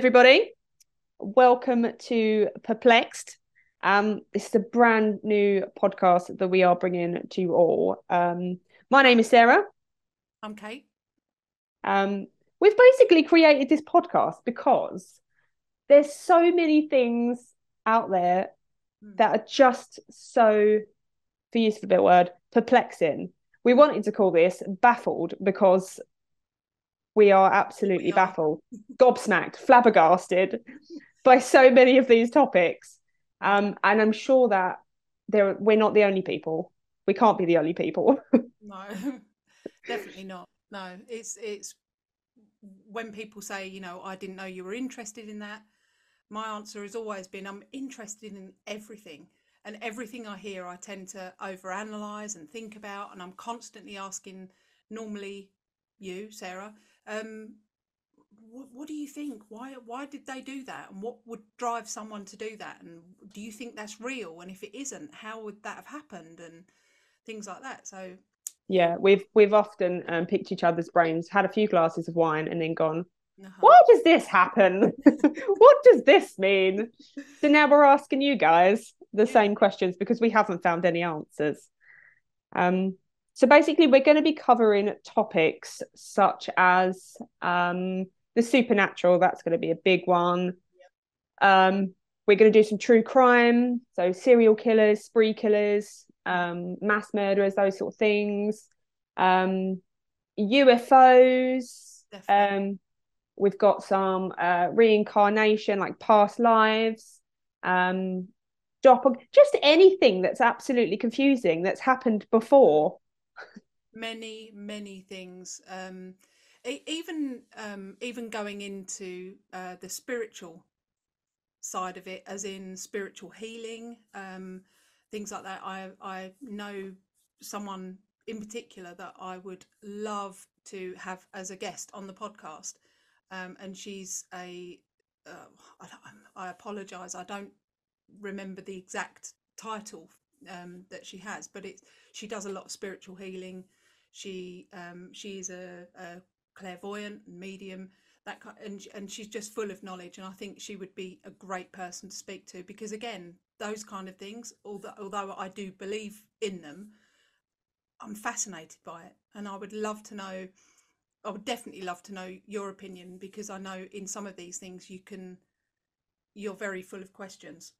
everybody. Welcome to Perplexed. Um, this is a brand new podcast that we are bringing to you all. Um, my name is Sarah. I'm Kate. Um, we've basically created this podcast because there's so many things out there Mm. that are just so, for use of a bit word, perplexing. We wanted to call this baffled because we are absolutely We are. baffled, gobsmacked, flabbergasted by so many of these topics. Um, and I'm sure that there we're not the only people. We can't be the only people. No, definitely not. No, it's it's when people say, you know, I didn't know you were interested in that. My answer has always been, I'm interested in everything, and everything I hear, I tend to overanalyze and think about, and I'm constantly asking. Normally, you, Sarah, um, what, what do you think? Why why did they do that? And what would drive someone to do that? And do you think that's real? And if it isn't, how would that have happened? And things like that. So yeah, we've we've often um, picked each other's brains, had a few glasses of wine, and then gone, uh-huh. why does this happen? what does this mean? So now we're asking you guys the same questions because we haven't found any answers. Um, so basically, we're going to be covering topics such as um, the supernatural. That's going to be a big one. Um, we're going to do some true crime, so serial killers, spree killers, um, mass murderers, those sort of things. Um, UFOs. Um, we've got some uh, reincarnation, like past lives, um, doppel, just anything that's absolutely confusing that's happened before. Many many things. Um even um even going into uh the spiritual side of it as in spiritual healing um things like that i i know someone in particular that i would love to have as a guest on the podcast. Um and she's a uh, I, I apologize i don't remember the exact title um that she has but it's she does a lot of spiritual healing. She um she's a, a clairvoyant medium that kind and and she's just full of knowledge and I think she would be a great person to speak to because again those kind of things although although I do believe in them I'm fascinated by it. And I would love to know I would definitely love to know your opinion because I know in some of these things you can you're very full of questions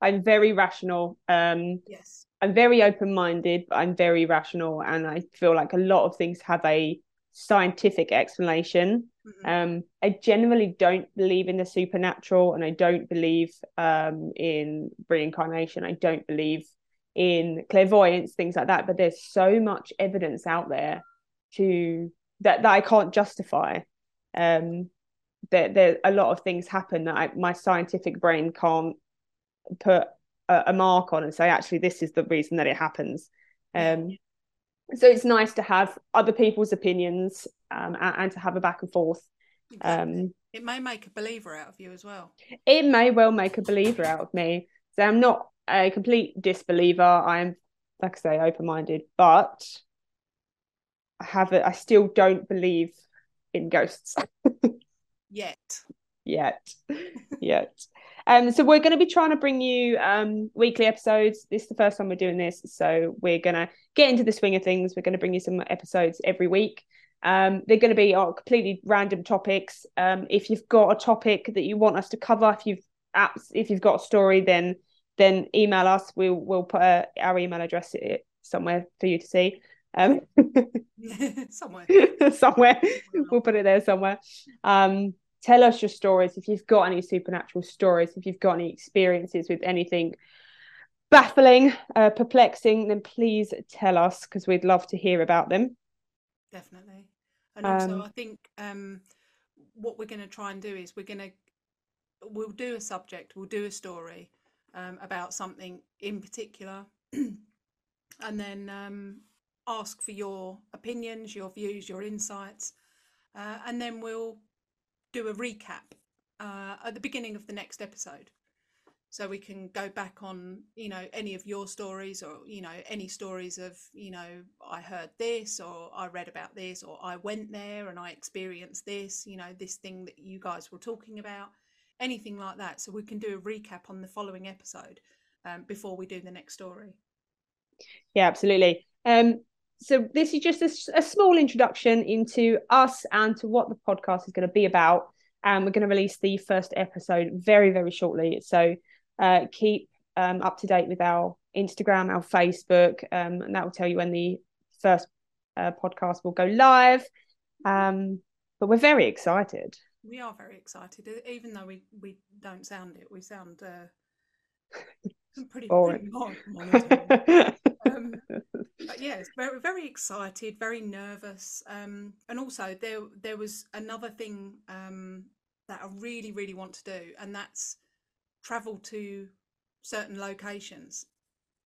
I'm very rational. Um, yes I'm very open minded, but I'm very rational. And I feel like a lot of things have a scientific explanation. Mhm. Um, I generally don't believe in the supernatural and I don't believe um, in reincarnation. I don't believe in clairvoyance, things like that. But there's so much evidence out there to that, that I can't justify. Um, that there a lot of things happen that I, my scientific brain can't put a, a mark on and say actually this is the reason that it happens. Um, so it's nice to have other people's opinions um, and, and to have a back and forth. Um, it may make a believer out of you as well it may well make a believer out of me. So I'm not a complete disbeliever. I'm, like I say, open minded, but I have it. I still don't believe in ghosts yet yet. yet. Um, so we're going to be trying to bring you um, weekly episodes. This is the first time we're doing this, so we're going to get into the swing of things. We're going to bring you some episodes every week. Um, they're going to be on completely random topics. Um, if you've got a topic that you want us to cover, if you've apps, if you've got a story, then then email us. We'll we'll put uh, our email address somewhere for you to see. Um, somewhere somewhere. We'll put it there somewhere. Um, tell us your stories if you've got any supernatural stories, if you've got any experiences with anything baffling, uh, perplexing, then please tell us because we'd love to hear about them. definitely and also Um, i think um what we're going to try and do is we're going to we'll do a subject we'll do a story um, about something in particular and then um, ask for your opinions your views your insights uh, and then we'll do a recap uh, at the beginning of the next episode. So we can go back on you know any of your stories or you know any stories of you know i heard this or i read about this or i went there and i experienced this you know this thing that you guys were talking about anything like that. So we can do a recap on the following episode um, before we do the next story. Yeah absolutely. Um so this is just a, a small introduction into us and to what the podcast is going to be about and we're going to release the first episode very very shortly so uh, keep um, up to date with our Instagram, our Facebook, um, and that will tell you when the first uh, podcast will go live. Um, but we're very excited. We are very excited, even though we, we don't sound it. We sound uh, pretty boring. um, yes, very very excited, very nervous, um, and also there there was another thing um, that I really really want to do, and that's travel to certain locations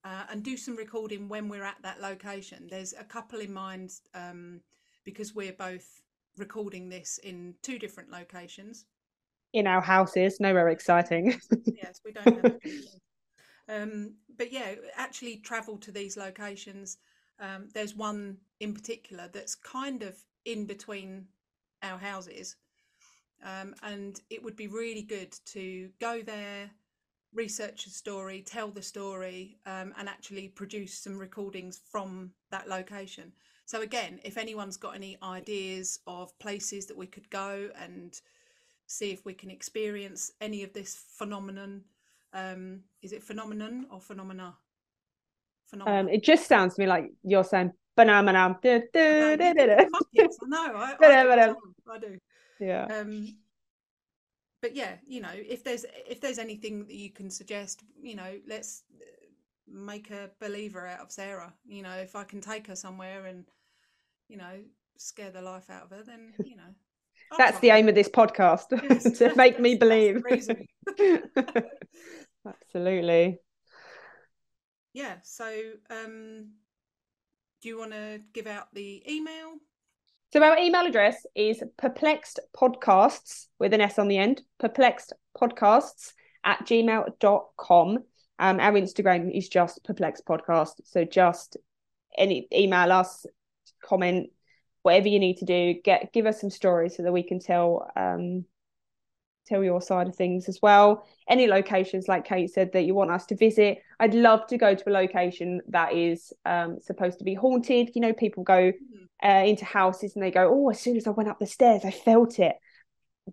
uh, and do some recording when we're at that location. There's a couple in mind um, because we're both recording this in two different locations. In our houses, nowhere exciting. yes, we don't have. um, but yeah, actually travel to these locations. Um, there's one in particular that's kind of in between our houses um, and it would be really good to go there, research a story, tell the story, um, and actually produce some recordings from that location. So, again, if anyone's got any ideas of places that we could go and see if we can experience any of this phenomenon, um, is it phenomenon or phenomena? Phenomenon. Um, it just sounds to me like you're saying banana. No, I, I, I do yeah. Um but yeah you know if there's if there's anything that you can suggest you know let's uh, make a believer out of sarah. You know if i can take her somewhere and you know scare the life out of her then you know I'll that's the aim of this podcast yes. to make me believe absolutely yeah so um do you want to give out the email so our email address is perplexed podcasts with an S on the end, perplexed podcasts at gmail.com. Um, our Instagram is just perplexed podcast. So just any email us, comment, whatever you need to do, get give us some stories so that we can tell um tell your side of things as well. Any locations, like Kate said, that you want us to visit. I'd love to go to a location that is um, supposed to be haunted. You know, people go mm-hmm. uh, into houses and they go, "Oh, as soon as I went up the stairs, I felt it."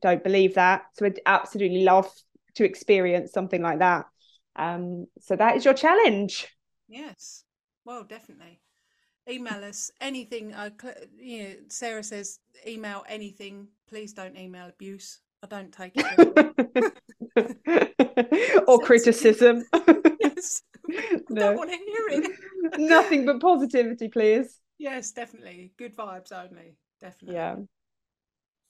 Don't believe that, so I'd absolutely love to experience something like that. Um, so that is your challenge. Yes, well, definitely. Email us anything. Uh, you know, Sarah says email anything. Please don't email abuse. I don't take it. or criticism. yes. I no. don't want to hear it. Nothing but positivity, please. Yes, definitely. Good vibes only. Definitely. Yeah.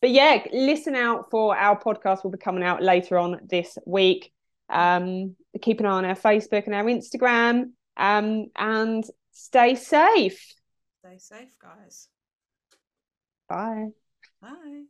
But yeah, listen out for our podcast will be coming out later on this week. Um, keep an eye on our Facebook and our Instagram. Um, and stay safe. Stay safe, guys. Bye. Bye.